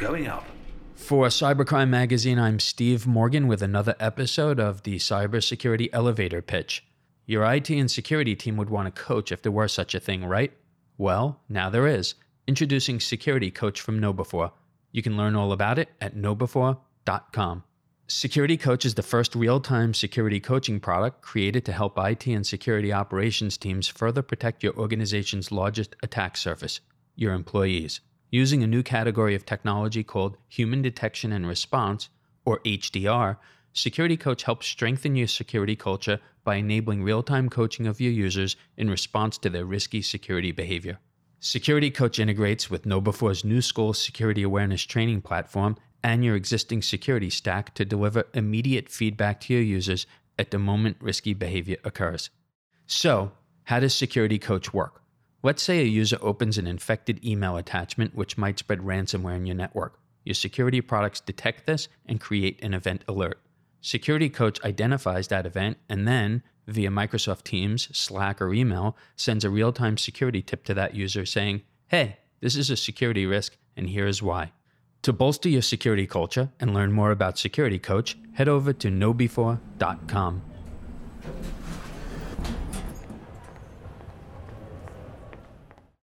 going up. For Cybercrime Magazine, I'm Steve Morgan with another episode of the Cybersecurity Elevator Pitch. Your IT and security team would want a coach if there were such a thing, right? Well, now there is. Introducing Security Coach from KnowBe4. You can learn all about it at knowbe4.com. Security Coach is the first real time security coaching product created to help IT and security operations teams further protect your organization's largest attack surface, your employees. Using a new category of technology called Human Detection and Response, or HDR, Security Coach helps strengthen your security culture by enabling real time coaching of your users in response to their risky security behavior. Security Coach integrates with KnowBe4's new school security awareness training platform and your existing security stack to deliver immediate feedback to your users at the moment risky behavior occurs. So, how does Security Coach work? Let's say a user opens an infected email attachment which might spread ransomware in your network. Your security products detect this and create an event alert. Security Coach identifies that event and then, via Microsoft Teams, Slack, or email, sends a real time security tip to that user saying, Hey, this is a security risk, and here's why. To bolster your security culture and learn more about Security Coach, head over to knowbe4.com.